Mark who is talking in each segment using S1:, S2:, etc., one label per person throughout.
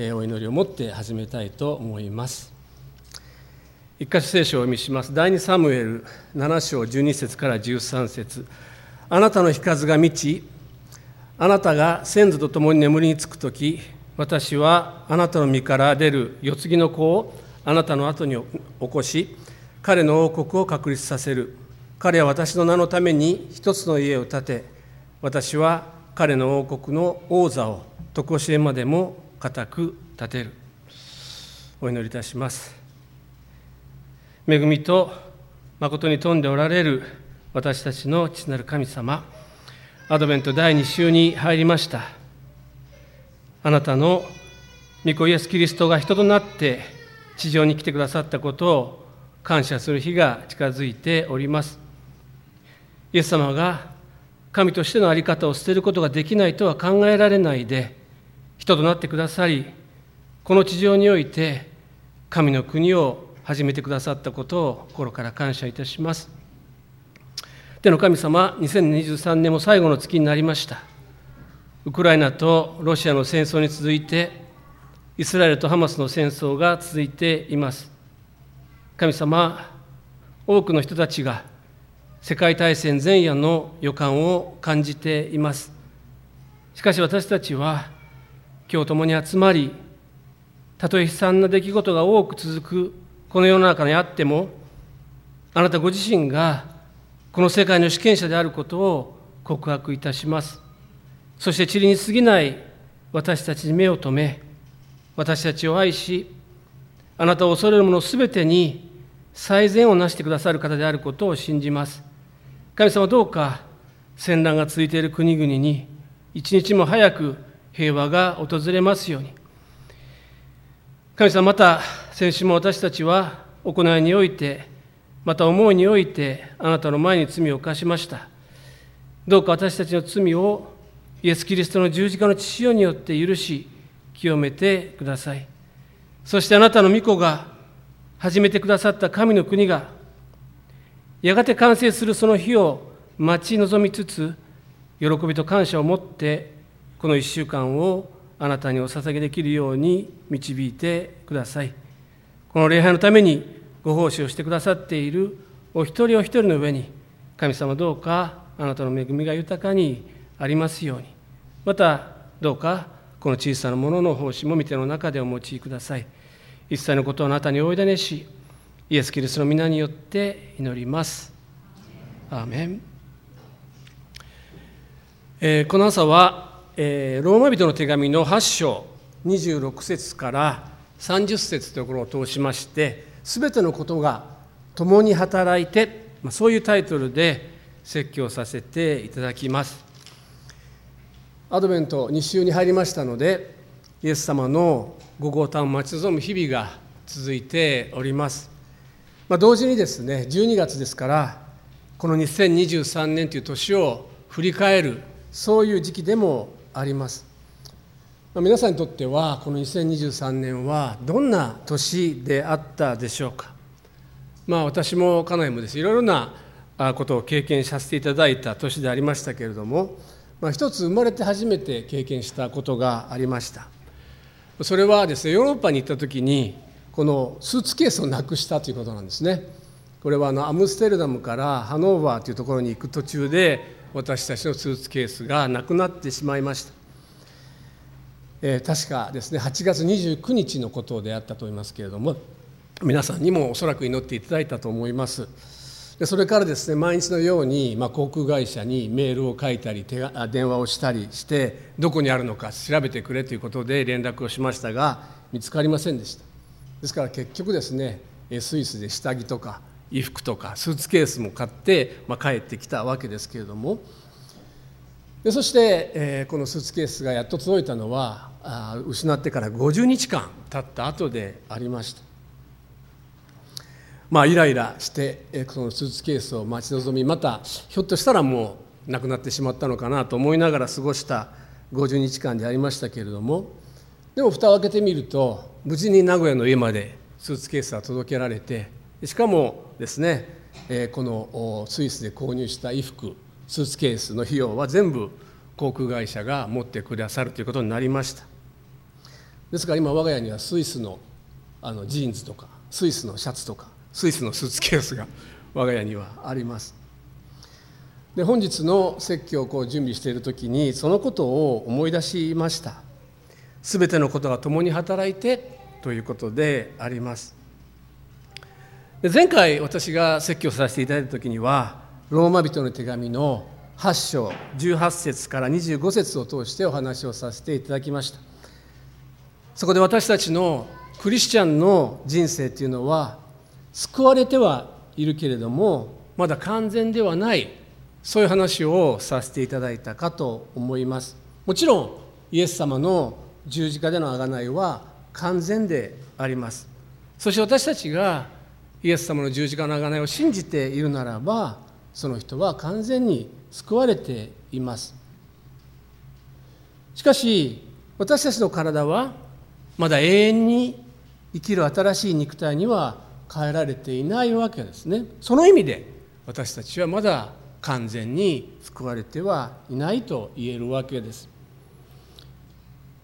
S1: お祈りを持って始めたいと思います。一箇所聖書をお読みします。第2サムエル7章12節から13節。あなたの日数が満ちあなたが先祖と共に眠りにつく時私はあなたの身から出る世継ぎの子をあなたの後に起こし彼の王国を確立させる。彼は私の名のために一つの家を建て私は彼の王国の王座を常しえまでも固く立てる。お祈りいたします。恵みと誠に富んでおられる私たちの父なる神様。アドベント第2週に入りました。あなたの御子イエス・キリストが人となって地上に来てくださったことを感謝する日が近づいております。イエス様が神としての在り方を捨てることができないとは考えられないで人となってくださりこの地上において神の国を始めてくださったことを心から感謝いたします。天の神様2023年も最後の月になりました。ウクライナとロシアの戦争に続いてイスラエルとハマスの戦争が続いています。神様多くの人たちが世界大戦前夜の予感を感じています。しかし私たちは今日共に集まりたとえ悲惨な出来事が多く続くこの世の中にあってもあなたご自身がこの世界の主権者であることを告白いたします。そして塵に過ぎない私たちに目を留め私たちを愛しあなたを恐れる者すべてに最善をなしてくださる方であることを信じます。神様どうか戦乱が続いている国々に一日も早く平和が訪れますように。神様また先週も私たちは行いにおいてまた思いにおいてあなたの前に罪を犯しました。どうか私たちの罪をイエス・キリストの十字架の血潮によって許し清めてください。そしてあなたの御子が始めてくださった神の国がやがて完成するその日を待ち望みつつ喜びと感謝を持ってこの1週間をあなたにお捧げできるように導いてください。この礼拝のためにご奉仕をしてくださっているお一人お一人の上に神様どうかあなたの恵みが豊かにありますように。またどうかこの小さなものの奉仕も見ての中でお持ちください。一切のことをあなたにおいだねしイエス・キリストの皆によって祈ります。アーメン、えー、この朝は、えー、ローマ人の手紙の8章26節から30節というところを通しましてすべてのことが共に働いて、まあ、そういうタイトルで説教させていただきます。アドベント2週に入りましたのでイエス様のご降誕を待ち望む日々が続いております、まあ、同時にですね12月ですからこの2023年という年を振り返るそういう時期でもあります。皆さんにとってはこの2023年はどんな年であったでしょうか？まあ私も家内もです。いろいろなことを経験させていただいた年でありましたけれども、まあ、一つ生まれて初めて経験したことがありました。それはですねヨーロッパに行った時にこのスーツケースをなくしたということなんですね。これはあのアムステルダムからハノーバーというところに行く途中で私たちのスーツケースがなくなってしまいました。えー、確かですね8月29日のことであったと思いますけれども皆さんにもおそらく祈っていただいたと思います。でそれからですね毎日のように、まあ、航空会社にメールを書いたり手が電話をしたりしてどこにあるのか調べてくれということで連絡をしましたが見つかりませんでした。ですから結局ですねスイスで下着とか衣服とかスーツケースも買って、まあ、帰ってきたわけですけれども。でそして、えー、このスーツケースがやっと届いたのはあ失ってから50日間経った後でありました。まあイライラして、えー、そのスーツケースを待ち望みまたひょっとしたらもうなくなってしまったのかなと思いながら過ごした50日間でありましたけれども。でも蓋を開けてみると無事に名古屋の家までスーツケースは届けられてしかもですね、えー、このスイスで購入した衣服スーツケースの費用は全部航空会社が持ってくださるということになりました。ですから今我が家にはスイスのあのジーンズとかスイスのシャツとかスイスのスーツケースが 我が家にはあります。で本日の説教をこう準備している時にそのことを思い出しました。全てのことが共に働いてということであります。で前回私が説教させていただいた時にはローマ人の手紙の8章18節から25節を通してお話をさせていただきました。そこで私たちのクリスチャンの人生というのは救われてはいるけれどもまだ完全ではないそういう話をさせていただいたかと思います。もちろんイエス様の十字架での贖いは完全であります。そして私たちがイエス様の十字架の贖いを信じているならばその人は完全に救われています。しかし私たちの体はまだ永遠に生きる新しい肉体には変えられていないわけですね。その意味で私たちはまだ完全に救われてはいないと言えるわけです。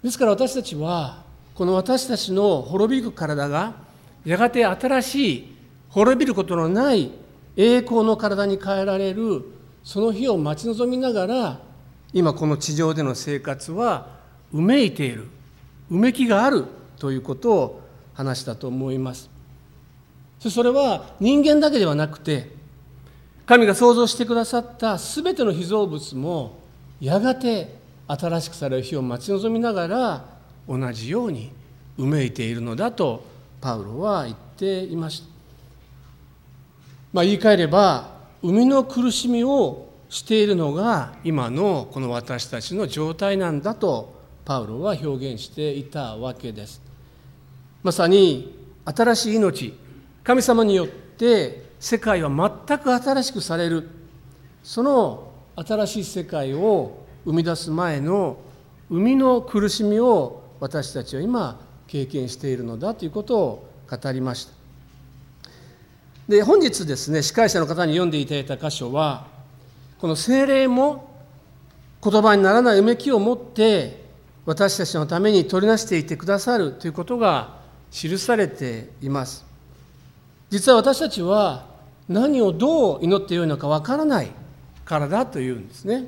S1: ですから私たちはこの私たちの滅びる体がやがて新しい滅びることのない栄光の体に変えられるその日を待ち望みながら今この地上での生活はうめいているうめきがあるということを話したと思いますそれは人間だけではなくて神が創造してくださった全ての被造物もやがて新しくされる日を待ち望みながら同じようにうめいているのだとパウロは言っていました。まあ、言い換えれば生みの苦しみをしているのが今のこの私たちの状態なんだとパウロは表現していたわけです。まさに新しい命。神様によって世界は全く新しくされる。その新しい世界を生み出す前の生みの苦しみを私たちは今経験しているのだということを語りました。で本日ですね司会者の方に読んでいただいた箇所はこの精霊も言葉にならないうめきを持って私たちのために取りなしていてくださるということが記されています。実は私たちは何をどう祈ってよいのかわからないからだというんですね。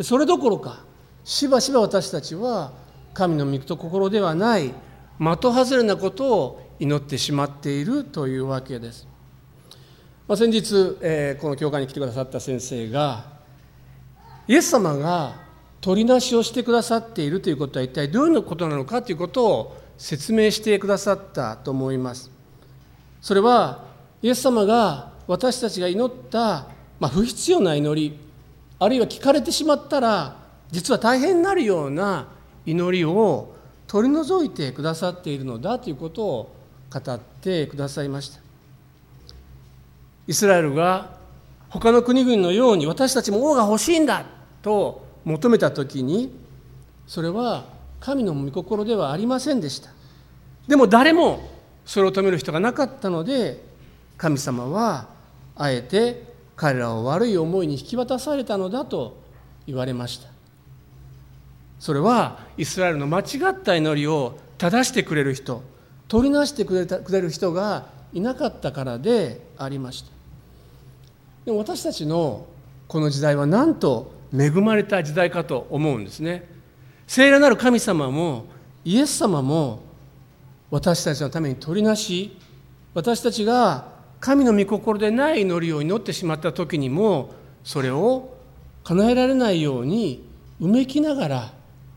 S1: それどころかしばしば私たちは神の御と心ではない的外れなことを祈ってしまっているというわけです、まあ、先日、えー、この教会に来てくださった先生がイエス様が取りなしをしてくださっているということは一体どういうことなのかということを説明してくださったと思います。それはイエス様が私たちが祈った、まあ、不必要な祈りあるいは聞かれてしまったら実は大変になるような祈りを取り除いてくださっているのだということを語ってくださいました。イスラエルが他の国々のように私たちも王が欲しいんだと求めた時にそれは神の御心ではありませんでした。でも誰もそれを止める人がなかったので神様はあえて彼らを悪い思いに引き渡されたのだと言われました。それはイスラエルの間違った祈りを正してくれる人取りなしてくれたくれる人がいなかったからでありましたでも私たちのこの時代はなんと恵まれた時代かと思うんですね聖霊なる神様もイエス様も私たちのために取りなし私たちが神の御心でない祈りを祈ってしまった時にもそれを叶えられないようにうめきながら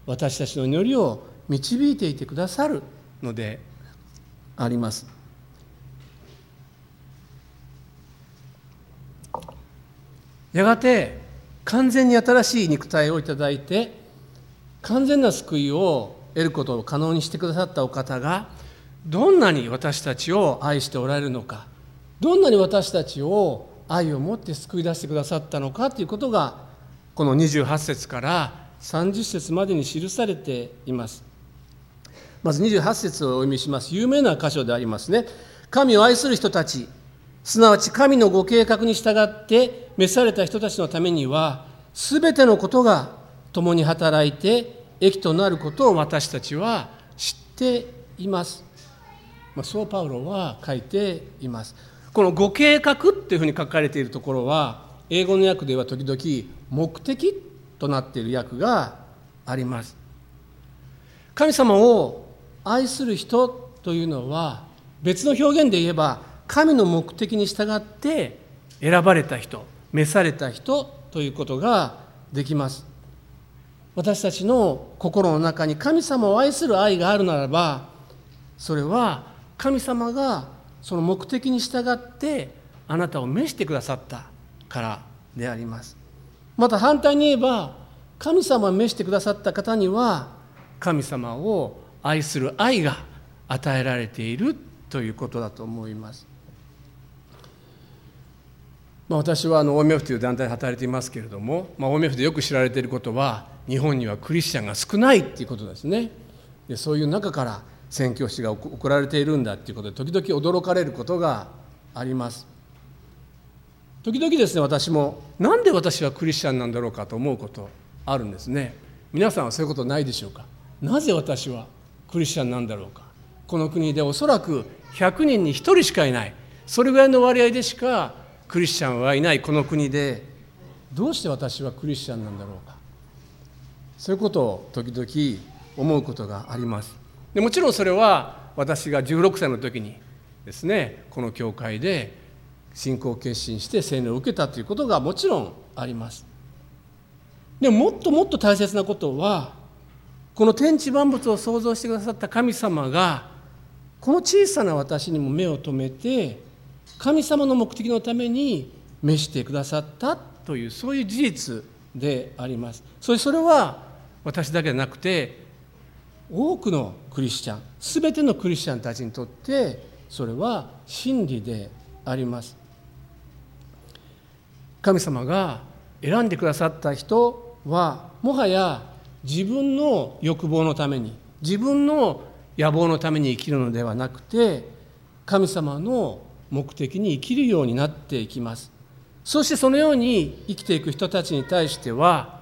S1: 私たちの祈りを導いていてくださるのであります。やがて完全に新しい肉体をいただいて完全な救いを得ることを可能にしてくださったお方がどんなに私たちを愛しておられるのかどんなに私たちを愛を持って救い出してくださったのかということがこの28節から30節までに記されています。まず28節をお読みします。有名な箇所でありますね。神を愛する人たちすなわち神のご計画に従って召された人たちのためには全てのことが共に働いて益となることを私たちは知っています、まあ、そうパウロは書いています。このご計画っていうふうに書かれているところは英語の訳では時々目的となっている訳があります。神様を愛する人というのは別の表現で言えば神の目的に従って選ばれた人召された人ということができます私たちの心の中に神様を愛する愛があるならばそれは神様がその目的に従ってあなたを召してくださったからでありますまた反対に言えば神様を召してくださった方には神様を愛する愛が与えられているということだと思います。まあ、私はあの OMF という団体で働いていますけれども、まあ、OMF でよく知られていることは日本にはクリスチャンが少ないっていうことですね。でそういう中から宣教師が送られているんだっていうことで時々驚かれることがあります。時々ですね私もなんで私はクリスチャンなんだろうかと思うことあるんですね。皆さんはそういうことないでしょうか？なぜ私はクリスチャンなんだろうか？この国でおそらく100人に1人しかいない。それぐらいの割合でしかクリスチャンはいないこの国で。どうして私はクリスチャンなんだろうか。そういうことを時々思うことがあります。でもちろんそれは私が16歳の時にですねこの教会で信仰を決心して聖霊を受けたということがもちろんあります。でももっともっと大切なことはこの天地万物を創造してくださった神様がこの小さな私にも目を留めて神様の目的のために召してくださったというそういう事実であります。それそれは私だけでなくて多くのクリスチャン全てのクリスチャンたちにとってそれは真理であります。神様が選んでくださった人はもはや自分の欲望のために自分の野望のために生きるのではなくて神様の目的に生きるようになっていきます。そしてそのように生きていく人たちに対しては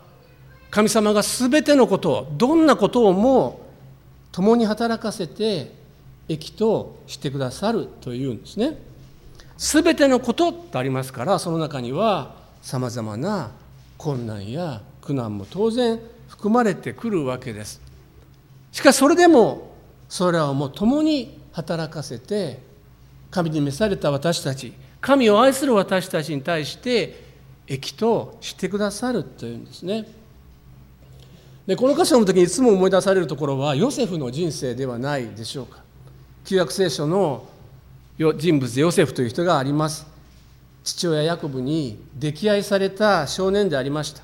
S1: 神様が全てのことをどんなことをも共に働かせて益としてくださるというんですね。全てのこととありますからその中にはさまざまな困難や苦難も当然含まれてくるわけです。しかしそれでもそれらをもう共に働かせて神に召された私たち神を愛する私たちに対して益としてくださるというんですね。でこの箇所の時にいつも思い出されるところはヨセフの人生ではないでしょうか。旧約聖書の人物でヨセフという人があります。父親ヤコブに溺愛された少年でありました。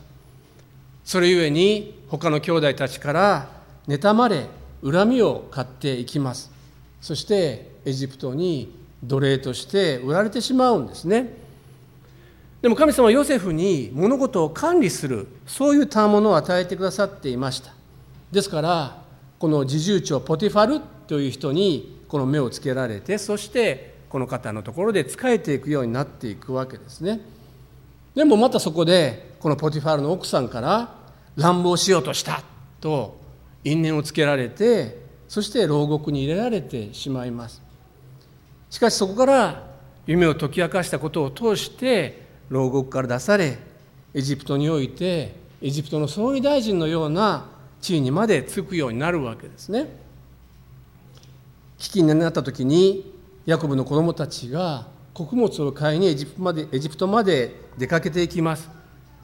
S1: それゆえに他の兄弟たちから妬まれ恨みを買っていきます。そしてエジプトに奴隷として売られてしまうんですね。でも神様はヨセフに物事を管理するそういう賜物を与えてくださっていました。ですからこの侍従長ポティファルという人にこの目をつけられてそしてこの方のところで仕えていくようになっていくわけですね。でもまたそこでこのポティファルの奥さんから乱暴しようとしたと因縁をつけられてそして牢獄に入れられてしまいます。しかしそこから夢を解き明かしたことを通して牢獄から出されエジプトにおいてエジプトの総理大臣のような地位にまでつくようになるわけですね。危機になった時にヤコブの子供たちが穀物を買いにエジプトまでエジプトまで出かけていきます。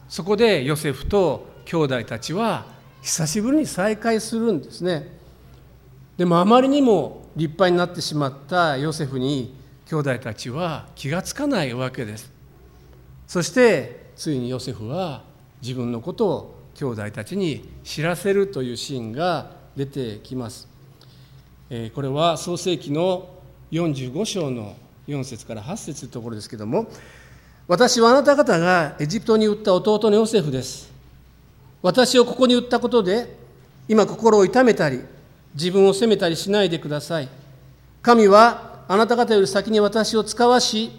S1: そこでヨセフと兄弟たちは久しぶりに再会するんですね。でもあまりにも立派になってしまったヨセフに兄弟たちは気がつかないわけです。そしてついにヨセフは自分のことを兄弟たちに知らせるというシーンが出てきます。これは創世紀の45章の4節から8節というところですけども私はあなた方がエジプトに売った弟のヨセフです。私をここに売ったことで今心を痛めたり自分を責めたりしないでください。神はあなた方より先に私を使わし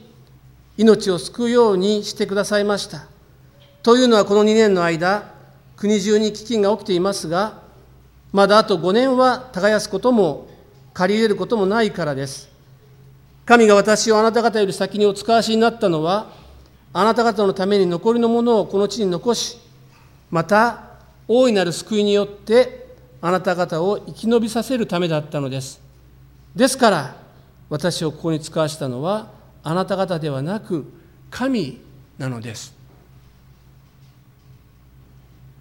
S1: 命を救うようにしてくださいました。というのはこの2年の間国中に飢饉が起きていますがまだあと5年は耕すことも借り入れることもないからです。神が私をあなた方より先にお使わしになったのはあなた方のために残りのものをこの地に残しまた大いなる救いによってあなた方を生き延びさせるためだったのです。ですから私をここに使わしたのはあなた方ではなく神なのです。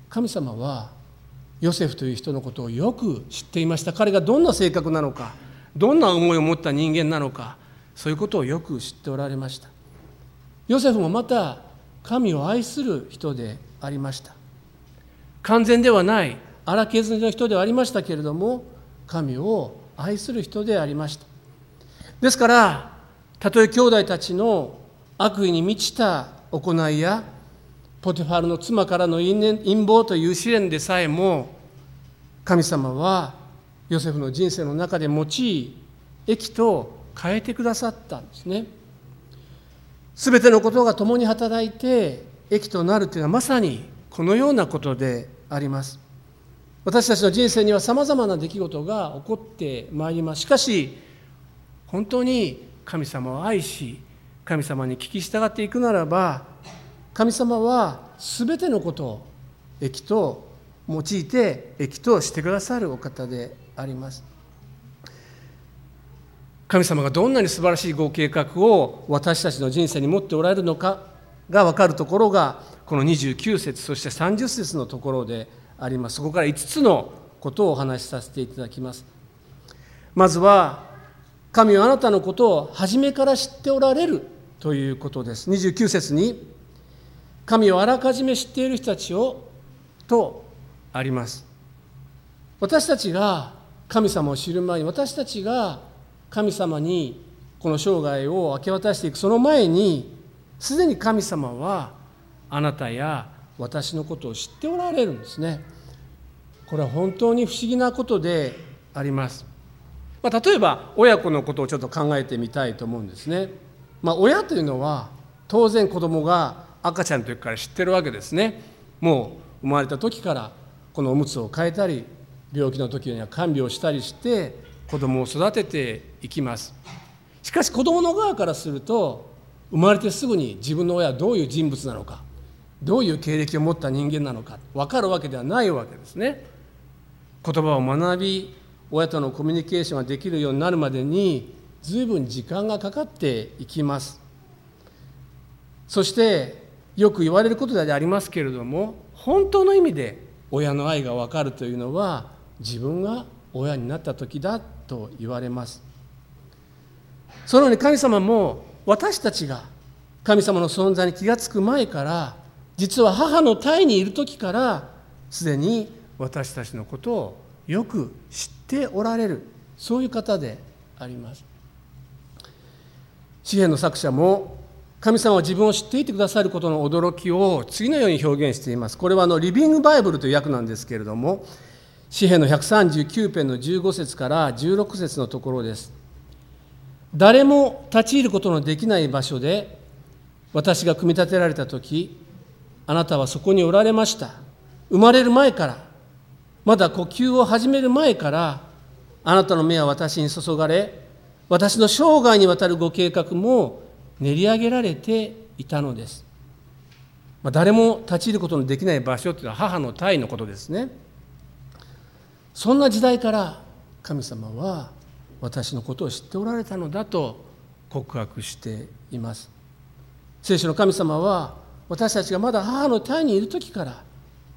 S1: 神様はヨセフという人のことをよく知っていました。彼がどんな性格なのかどんな思いを持った人間なのかそういうことをよく知っておられました。ヨセフもまた神を愛する人でありました。完全ではない荒削りの人ではありましたけれども神を愛する人でありましたですからたとえ兄弟たちの悪意に満ちた行いやポテファルの妻からの陰謀という試練でさえも神様はヨセフの人生の中で用い益と変えてくださったんですね。すべてのことが共に働いて益となるというのはまさにこのようなことであります。私たちの人生にはさまざまな出来事が起こってまいります。しかし本当に神様を愛し神様に聞き従っていくならば神様は全てのことを益と用いて益としてくださるお方であります神様がどんなに素晴らしいご計画を私たちの人生に持っておられるのかが分かるところがこの29節そして30節のところであります。そこから5つのことをお話しさせていただきます。まずは神はあなたのことを初めから知っておられるということです。29節に神をあらかじめ知っている人たちをとあります。私たちが神様を知る前に私たちが神様にこの生涯を明け渡していく。その前にすでに神様はあなたや私のことを知っておられるんですね。これは本当に不思議なことであります、まあ、例えば親子のことをちょっと考えてみたいと思うんですね、まあ、親というのは当然子供が赤ちゃんの時から知ってるわけですね。もう生まれた時からこのおむつを変えたり病気の時には看病したりして子供を育てていきます。しかし子供の側からすると生まれてすぐに自分の親はどういう人物なのかどういう経歴を持った人間なのか分かるわけではないわけですね。言葉を学び親とのコミュニケーションができるようになるまでに随分時間がかかっていきます。そしてよく言われることでありますけれども本当の意味で親の愛が分かるというのは自分が親になった時だと言われます。そのように神様も私たちが神様の存在に気が付く前から実は母の胎にいる時からすでに私たちのことをよく知っておられるそういう方であります詩篇の作者も神様は自分を知っていてくださることの驚きを次のように表現しています。これはあのリビングバイブルという訳なんですけれども、詩篇の139編の15節から16節のところです。誰も立ち入ることのできない場所で私が組み立てられた時あなたはそこにおられました生まれる前からまだ呼吸を始める前からあなたの目は私に注がれ私の生涯にわたるご計画も練り上げられていたのです、まあ、誰も立ち入ることのできない場所というのは母の体のことですね。そんな時代から神様は私のことを知っておられたのだと告白しています。聖書の神様は私たちがまだ母の体にいる時から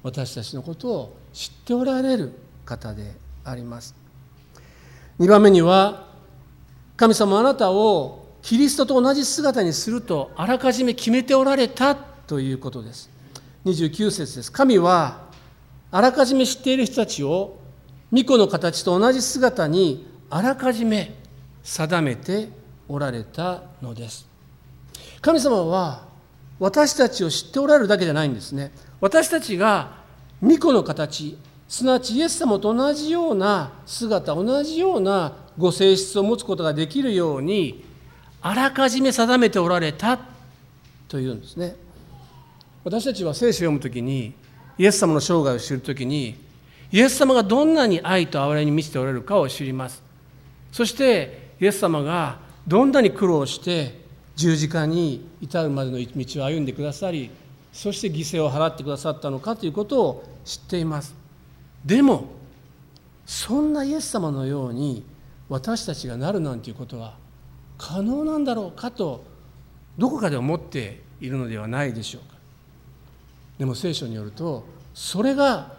S1: 私たちのことを知っておられる方であります。2番目には神様あなたをキリストと同じ姿にするとあらかじめ決めておられたということです。29節です。神はあらかじめ知っている人たちを巫女の形と同じ姿にあらかじめ定めておられたのです。神様は私たちを知っておられるだけじゃないんですね。私たちが巫女の形。すなわちイエス様と同じような姿同じようなご性質を持つことができるようにあらかじめ定めておられたというんですね。私たちは聖書を読むときにイエス様の生涯を知るときにイエス様がどんなに愛と憐れに満ちておられるかを知ります。そしてイエス様がどんなに苦労して十字架に至るまでの道を歩んでくださりそして犠牲を払ってくださったのかということを知っています。でもそんなイエス様のように私たちがなるなんていうことは可能なんだろうかとどこかで思っているのではないでしょうか。でも聖書によるとそれが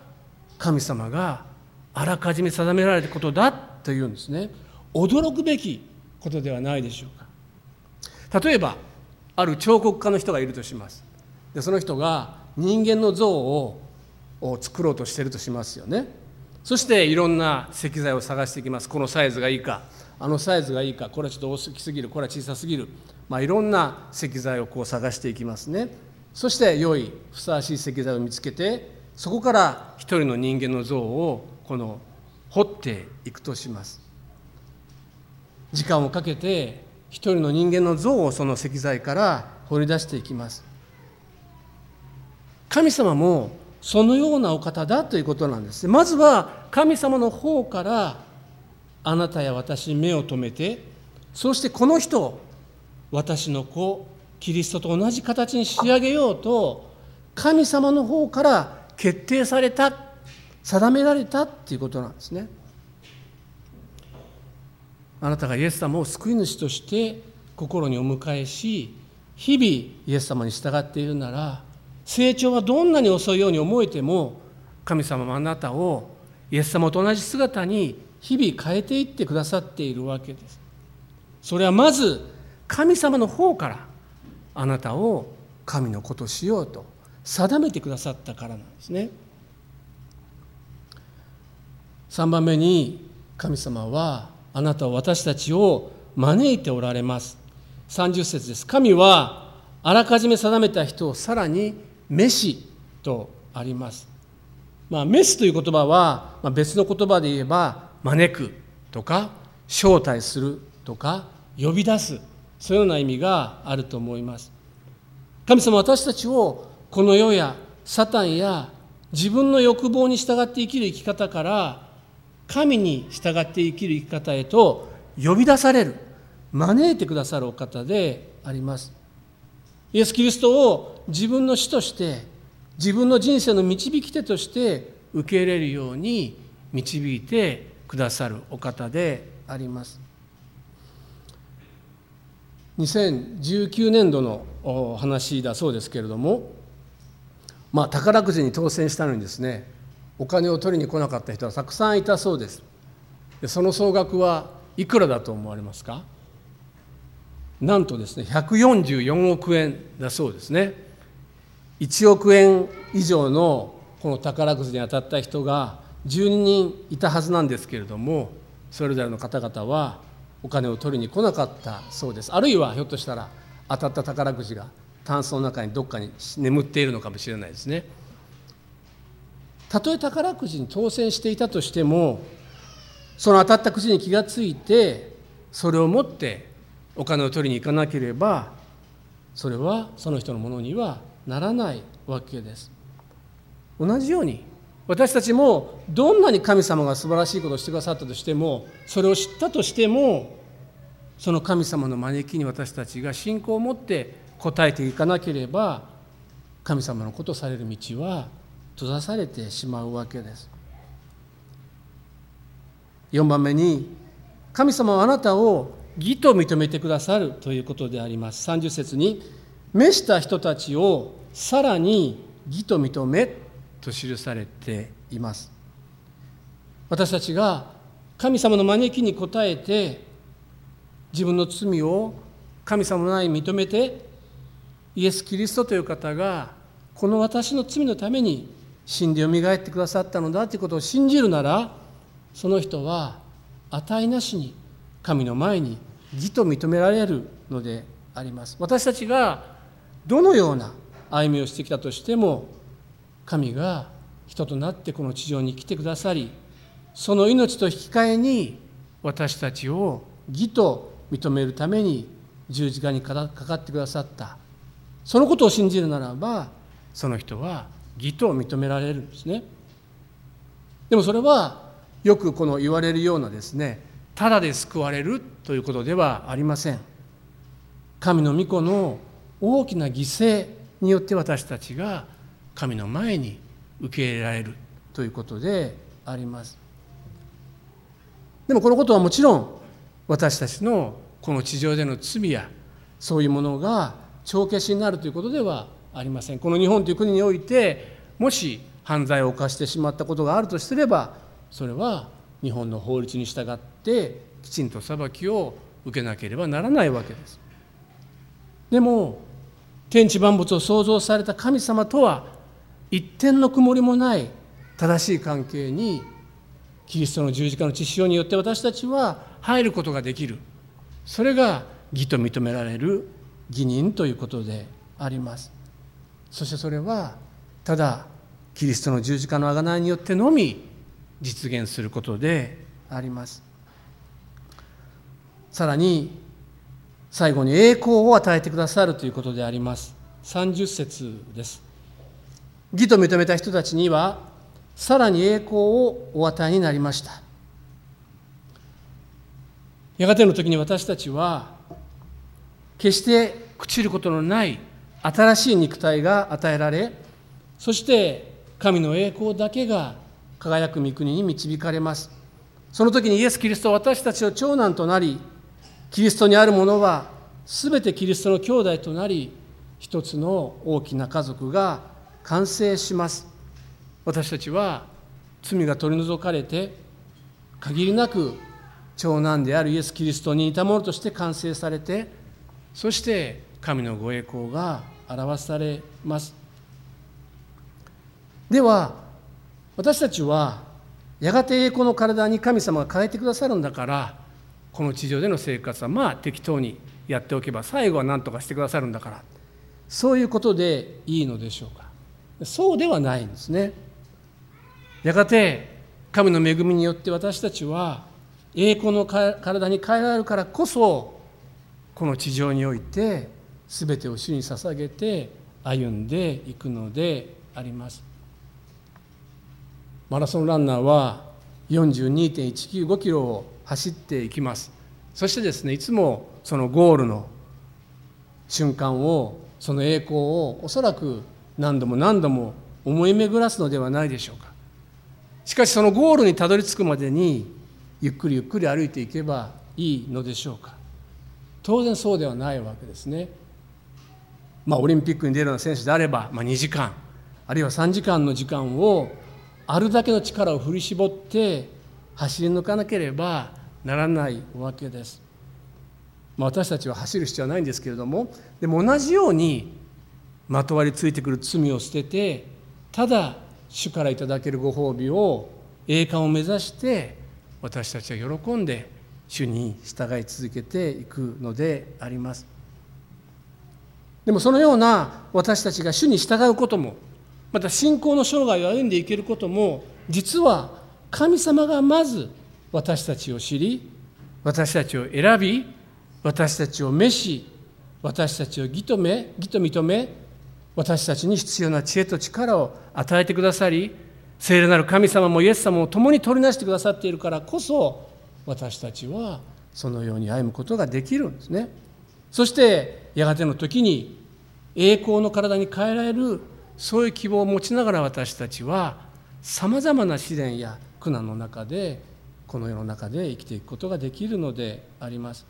S1: 神様があらかじめ定められたことだというんですね。驚くべきことではないでしょうか。例えばある彫刻家の人がいるとします。でその人が人間の像をを作ろうとしてるとしますよね。そしていろんな石材を探していきます。このサイズがいいか。あのサイズがいいか。これはちょっと大きすぎる。これは小さすぎる、まあ、いろんな石材をこう探していきますね。そして良いふさわしい石材を見つけてそこから一人の人間の像をこの掘っていくとします。時間をかけて一人の人間の像をその石材から掘り出していきます。神様もそのようなお方だということなんです。まずは神様の方からあなたや私に目を留めてそしてこの人私の子キリストと同じ形に仕上げようと神様の方から決定された定められたっていうことなんですね。あなたがイエス様を救い主として心にお迎えし日々イエス様に従っているなら成長はどんなに遅いように思えても神様はあなたをイエス様と同じ姿に日々変えていってくださっているわけです。それはまず神様の方からあなたを神の子としようと定めてくださったからなんですね。3番目に神様はあなたは私たちを招いておられます。30節です。神はあらかじめ定めた人をさらに召しとあります。まあ召すという言葉は、ま、別の言葉で言えば招くとか招待するとか呼び出す。そういうような意味があると思います。神様私たちをこの世やサタンや自分の欲望に従って生きる生き方から神に従って生きる生き方へと呼び出される。招いてくださるお方であります。イエス・キリストを自分の死として自分の人生の導き手として受け入れるように導いてくださるお方であります。2019年度の話だそうですけれどもまあ、宝くじに当選したのにですねお金を取りに来なかった人はたくさんいたそうです。でその総額はいくらだと思われますか？なんとですね144億円だそうですね。1億円以上のこの宝くじに当たった人が12人いたはずなんですけれどもそれぞれの方々はお金を取りに来なかったそうです。あるいはひょっとしたら当たった宝くじがタンスの中にどっかに眠っているのかもしれないですね。たとえ宝くじに当選していたとしてもその当たったくじに気がついてそれを持ってお金を取りに行かなければそれはその人のものにはならないわけです。同じように私たちもどんなに神様が素晴らしいことをしてくださったとしてもそれを知ったとしてもその神様の招きに私たちが信仰を持って答えていかなければ神様のことされる道は閉ざされてしまうわけです。4番目に神様はあなたを義と認めてくださるということであります。30節に召した人たちをさらに義と認めと記されています。私たちが神様の招きに応えて自分の罪を神様の前に認めてイエス・キリストという方がこの私の罪のために死んでよみがえってくださったのだということを信じるならその人は値なしに神の前に義と認められるのであります。私たちがどのような歩みをしてきたとしても神が人となってこの地上に来てくださりその命と引き換えに私たちを義と認めるために十字架にかかってくださった。そのことを信じるならばその人は義と認められるんですね。でもそれはよくこの言われるようなですねただで救われるということではありません。神の御子の大きな犠牲によって私たちが神の前に受け入れられるということであります。でもこのことはもちろん私たちのこの地上での罪やそういうものが帳消しになるということではありません。この日本という国においてもし犯罪を犯してしまったことがあるとすればそれは日本の法律に従ってきちんと裁きを受けなければならないわけです。でも天地万物を創造された神様とは一点の曇りもない正しい関係にキリストの十字架の血潮によって私たちは入ることができる。それが義と認められる義人ということであります。そしてそれはただキリストの十字架の贖いによってのみ実現することであります。さらに最後に栄光を与えてくださるということであります。30節です。義と認めた人たちにはさらに栄光をお与えになりました。やがての時に私たちは決して朽ちることのない新しい肉体が与えられそして神の栄光だけが輝く御国に導かれます。その時にイエス・キリストは私たちの長男となりキリストにあるものは全てキリストの兄弟となり一つの大きな家族が完成します。私たちは罪が取り除かれて限りなく長男であるイエス・キリストに似たものとして完成されてそして神のご栄光が表されます。では私たちはやがて栄光の体に神様が変えてくださるんだからこの地上での生活はまあ適当にやっておけば最後は何とかしてくださるんだから。そういうことでいいのでしょうか？そうではないんですね。やがて神の恵みによって私たちは栄光の体に変えられるからこそこの地上において全てを主に捧げて歩んでいくのであります。マラソンランナーは42.195キロを走っていきます。そしてですねいつもそのゴールの瞬間をその栄光をおそらく何度も何度も思い巡らすのではないでしょうか。しかしそのゴールにたどり着くまでにゆっくりゆっくり歩いていけばいいのでしょうか。当然そうではないわけですね。まあオリンピックに出るような選手であれば、まあ、2時間あるいは3時間の時間をあるだけの力を振り絞って走り抜かなければならないわけです、まあ、私たちは走る必要はないんですけれどもでも同じようにまとわりついてくる罪を捨ててただ主からいただけるご褒美を栄冠を目指して私たちは喜んで主に従い続けていくのであります。でもそのような私たちが主に従うこともまた信仰の生涯を歩んでいけることも実は神様がまず私たちを知り私たちを選び私たちを召し私たちを義とめ義と認め私たちに必要な知恵と力を与えてくださり聖霊なる神様もイエス様も共に取りなしてくださっているからこそ私たちはそのように歩むことができるんですね。そしてやがての時に栄光の体に変えられるそういう希望を持ちながら私たちはさまざまな試練や苦難の中でこの世の中で生きていくことができるのであります。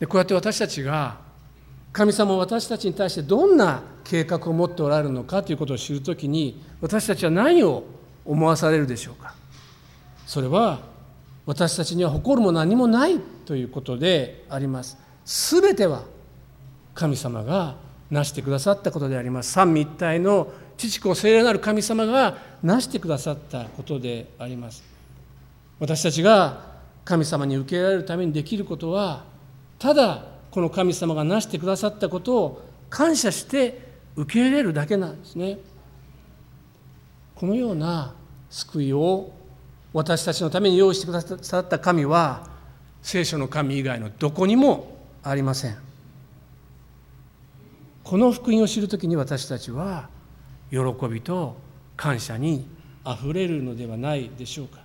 S1: でこうやって私たちが神様は私たちに対してどんな計画を持っておられるのかということを知るときに私たちは何を思わされるでしょうか。それは私たちには誇るも何もないということであります。すべては神様が成してくださったことであります。三位一体の父子聖霊なる神様が成してくださったことであります。私たちが神様に受け入れられるためにできることはただこの神様が成してくださったことを感謝して受け入れるだけなんですね。このような救いを私たちのために用意してくださった神は聖書の神以外のどこにもありません。この福音を知るときに私たちは喜びと感謝にあふれるのではないでしょうか。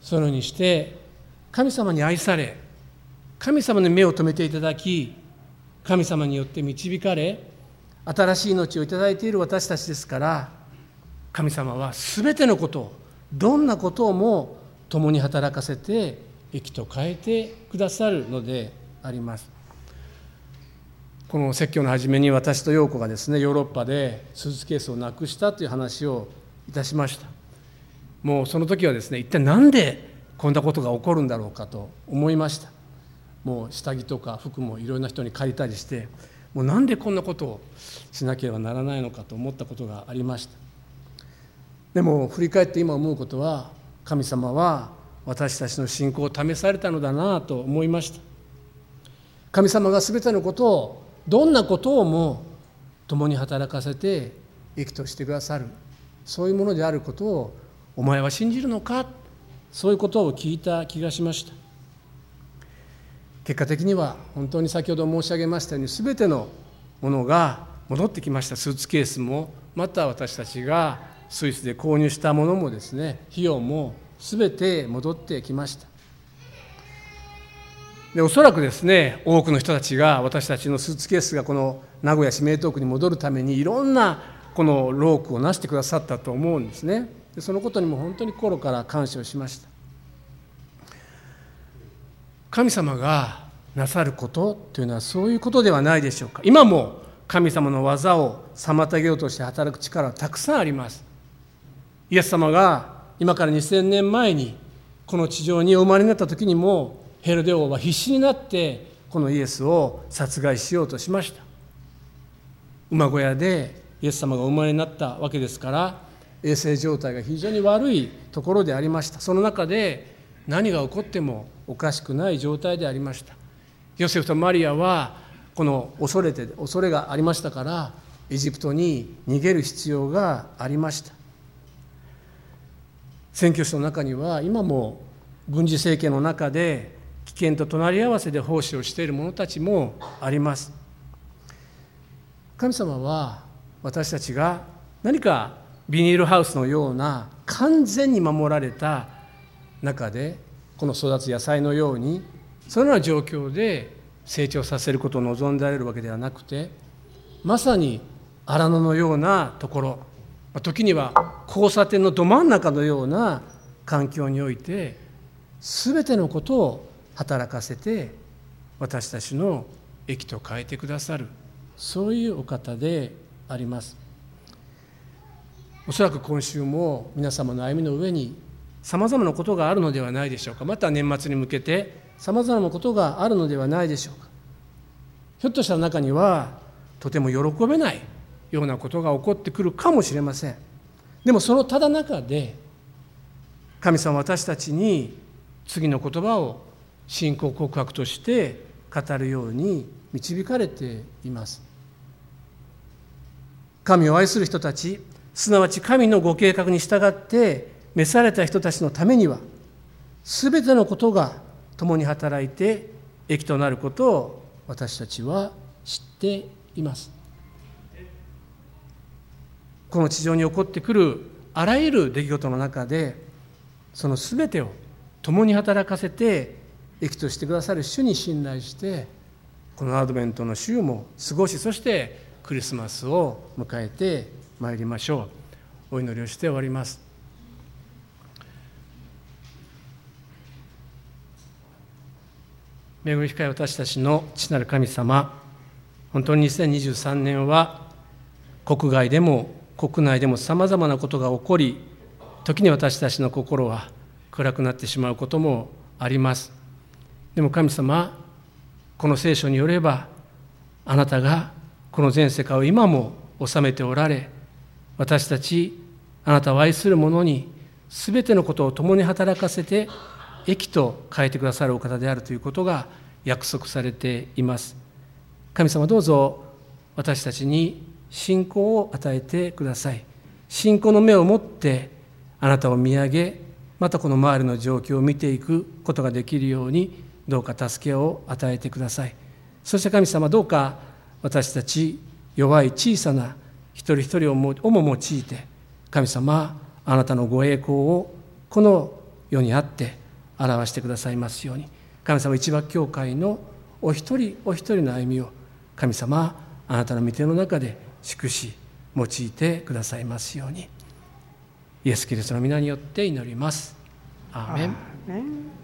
S1: そのようにして神様に愛され神様に目を留めていただき神様によって導かれ新しい命をいただいている私たちですから神様は全てのことをどんなことをも共に働かせて益と変えてくださるのでありますこの説教の初めに私と陽子がですねヨーロッパでスーツケースをなくしたという話をいたしました。もうその時はですね一体何でこんなことが起こるんだろうかと思いました。もう下着とか服もいろんな人に借りたりしてもうなんでこんなことをしなければならないのかと思ったことがありました。でも振り返って今思うことは神様は私たちの信仰を試されたのだなと思いました。神様が全てのことをどんなことをも共に働かせて益としてくださる。そういうものであることをお前は信じるのか。そういうことを聞いた気がしました。結果的には本当に先ほど申し上げましたように全てのものが戻ってきました。スーツケースもまた私たちがスイスで購入したものもですね費用も全て戻ってきました。でおそらくですね多くの人たちが私たちのスーツケースがこの名古屋市名東区に戻るためにいろんなこのロークをなしてくださったと思うんですね。でそのことにも本当に心から感謝をしました。神様がなさることというのはそういうことではないでしょうか。今も神様の技を妨げようとして働く力はたくさんあります。イエス様が今から2000年前にこの地上にお生まれになった時にもヘロデ王は必死になってこのイエスを殺害しようとしました。馬小屋でイエス様がお生まれになったわけですから衛生状態が非常に悪いところでありました。その中で何が起こってもおかしくない状態でありました。ヨセフとマリアはこの恐れて恐れがありましたからエジプトに逃げる必要がありました。選挙師の中には今も軍事政権の中で危険と隣り合わせで奉仕をしている者たちもあります。神様は私たちが何かビニールハウスのような完全に守られた中でこの育つ野菜のようにそのような状況で成長させることを望んでられるわけではなくてまさに荒野のようなところ時には交差点のど真ん中のような環境において全てのことを働かせて私たちの益と変えてくださる。そういうお方であります。おそらく今週も皆様の歩みの上にさまざまなことがあるのではないでしょうか。また年末に向けてさまざまなことがあるのではないでしょうか。ひょっとしたら中にはとても喜べないようなことが起こってくるかもしれません。でもそのただ中で神様私たちに次の言葉を信仰告白として語るように導かれています。神を愛する人たちすなわち神のご計画に従って召された人たちのためには全てのことが共に働いて益となることを私たちは知っています。この地上に起こってくるあらゆる出来事の中でその全てを共に働かせて益としてくださる主に信頼してこのアドベントの週も過ごしそしてクリスマスを迎えてまいりましょう。お祈りをして終わります。恵み深い私たちの父なる神様本当に2023年は国外でも国内でもさまざまなことが起こり時に私たちの心は暗くなってしまうこともあります。でも神様この聖書によればあなたがこの全世界を今も治めておられ私たちあなたを愛する者に全てのことを共に働かせて益と変えてくださるお方であるということが約束されています。神様どうぞ私たちに信仰を与えてください。信仰の目を持ってあなたを見上げまたこの周りの状況を見ていくことができるようにどうか助けを与えてください。そして神様どうか私たち弱い小さな一人一人をも用いて神様あなたのご栄光をこの世にあって表してくださいますように。神様一番教会のお一人お一人の歩みを神様あなたの御手の中で祝し用いてくださいますように。イエス・キリストの皆によって祈ります。アーメン。